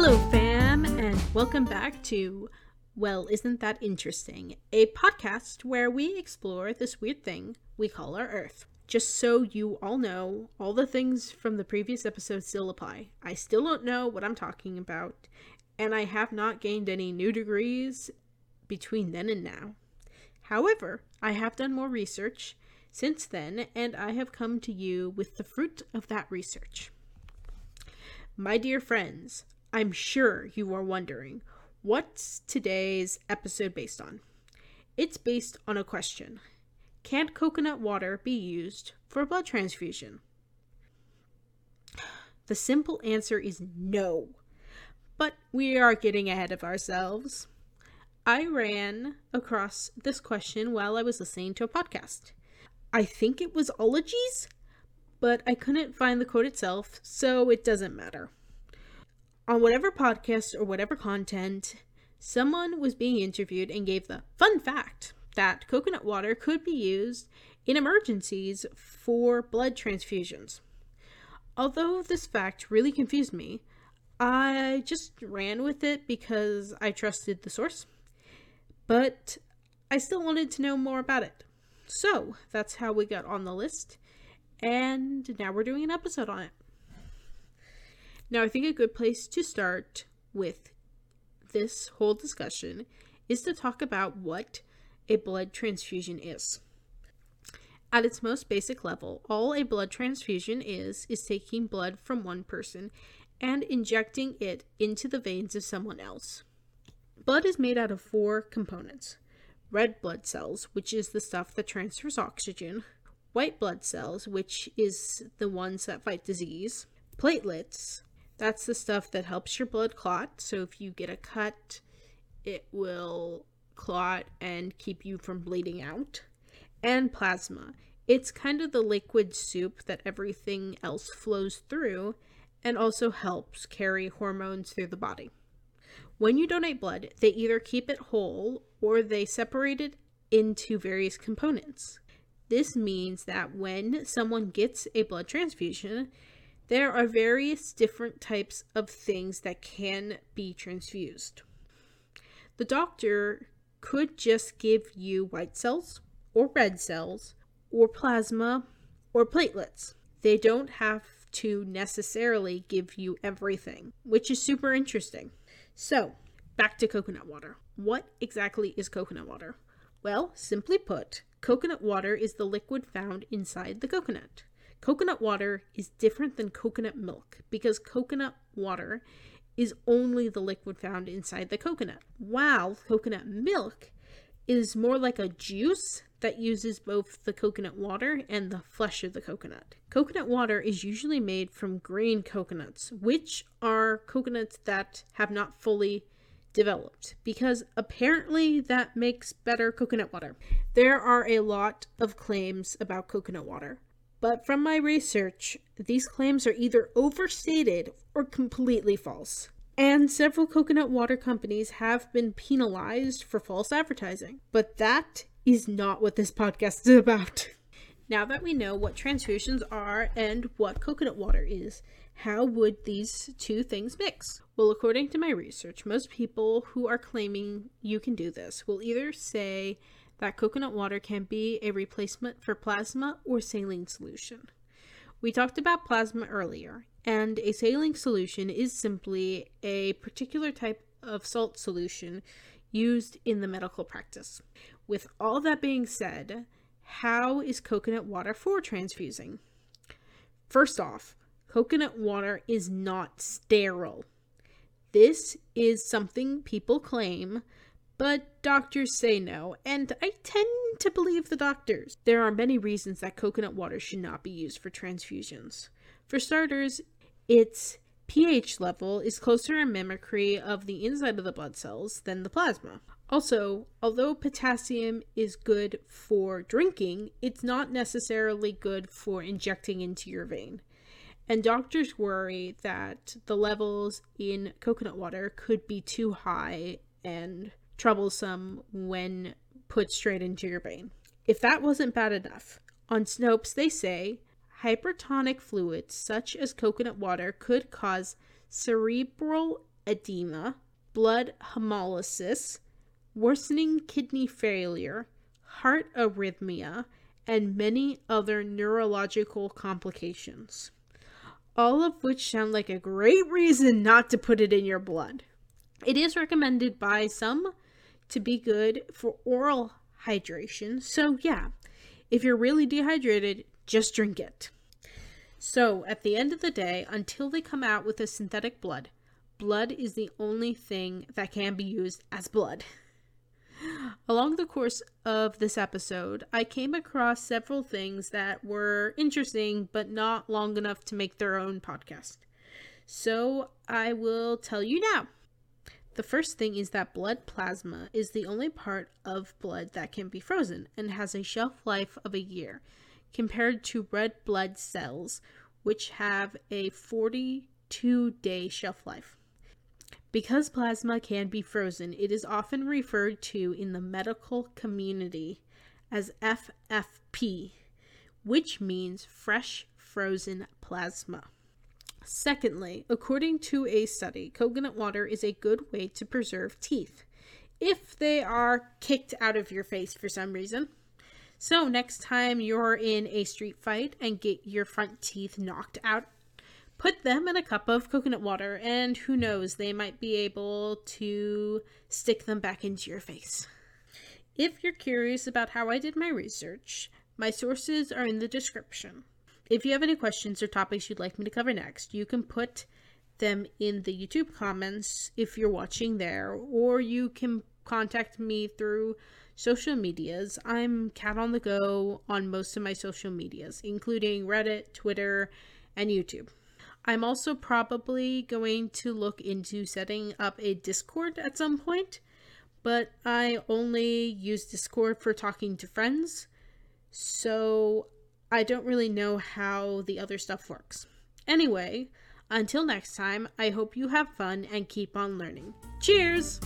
Hello, fam, and welcome back to Well, Isn't That Interesting? A podcast where we explore this weird thing we call our Earth. Just so you all know, all the things from the previous episode still apply. I still don't know what I'm talking about, and I have not gained any new degrees between then and now. However, I have done more research since then, and I have come to you with the fruit of that research. My dear friends, I'm sure you are wondering what's today's episode based on? It's based on a question Can coconut water be used for blood transfusion? The simple answer is no. But we are getting ahead of ourselves. I ran across this question while I was listening to a podcast. I think it was Ologies, but I couldn't find the quote itself, so it doesn't matter. On whatever podcast or whatever content, someone was being interviewed and gave the fun fact that coconut water could be used in emergencies for blood transfusions. Although this fact really confused me, I just ran with it because I trusted the source but I still wanted to know more about it. So that's how we got on the list, and now we're doing an episode on it. Now, I think a good place to start with this whole discussion is to talk about what a blood transfusion is. At its most basic level, all a blood transfusion is is taking blood from one person and injecting it into the veins of someone else. Blood is made out of four components red blood cells, which is the stuff that transfers oxygen, white blood cells, which is the ones that fight disease, platelets, that's the stuff that helps your blood clot. So if you get a cut, it will clot and keep you from bleeding out, and plasma. It's kind of the liquid soup that everything else flows through and also helps carry hormones through the body. When you donate blood, they either keep it whole or they separate it into various components. This means that when someone gets a blood transfusion, there are various different types of things that can be transfused. The doctor could just give you white cells or red cells or plasma or platelets. They don't have to necessarily give you everything, which is super interesting. So, back to coconut water. What exactly is coconut water? Well, simply put, coconut water is the liquid found inside the coconut. Coconut water is different than coconut milk because coconut water is only the liquid found inside the coconut, while coconut milk is more like a juice that uses both the coconut water and the flesh of the coconut. Coconut water is usually made from green coconuts, which are coconuts that have not fully developed because apparently that makes better coconut water. There are a lot of claims about coconut water, but from my research, these claims are either overstated or completely false and several coconut water companies have been penalized for false advertising. But that is not what this podcast is about. Now that we know what transfusions are and what coconut water is, how would these two things mix? Well, according to my research, most people who are claiming you can do this will either say that coconut water can be a replacement for plasma or saline solution. We talked about plasma earlier, and a saline solution is simply a particular type of salt solution used in the medical practice. With all that being said, how is coconut water for transfusing? First off, coconut water is not sterile. This is something people claim, but doctors say no, and I tend to believe the doctors. There are many reasons that coconut water should not be used for transfusions. For starters, its pH level is closer in mimicry of the inside of the blood cells than the plasma. Also, although potassium is good for drinking, it's not necessarily good for injecting into your vein. And doctors worry that the levels in coconut water could be too high and troublesome when put straight into your vein. If that wasn't bad enough, on Snopes they say hypertonic fluids such as coconut water could cause cerebral edema, blood hemolysis, worsening kidney failure, heart arrhythmia, and many other neurological complications. All of which sound like a great reason not to put it in your blood. It is recommended by some to be good for oral hydration. So, yeah, if you're really dehydrated, just drink it. So, at the end of the day, until they come out with a synthetic blood, blood is the only thing that can be used as blood. Along the course of this episode, I came across several things that were interesting but not long enough to make their own podcast. So I will tell you now. The first thing is that blood plasma is the only part of blood that can be frozen and has a shelf life of a year, compared to red blood cells, which have a 42 day shelf life. Because plasma can be frozen, it is often referred to in the medical community as FFP, which means fresh frozen plasma. Secondly, according to a study, coconut water is a good way to preserve teeth if they are kicked out of your face for some reason. So, next time you're in a street fight and get your front teeth knocked out put them in a cup of coconut water, and who knows, they might be able to stick them back into your face. If you're curious about how I did my research, my sources are in the description. If you have any questions or topics you'd like me to cover next, you can put them in the YouTube comments if you're watching there, or you can contact me through social medias. I'm Cat on the Go on most of my social medias, including Reddit, Twitter, and YouTube. I'm also probably going to look into setting up a Discord at some point, but I only use Discord for talking to friends, so I don't really know how the other stuff works. Anyway, until next time, I hope you have fun and keep on learning. Cheers!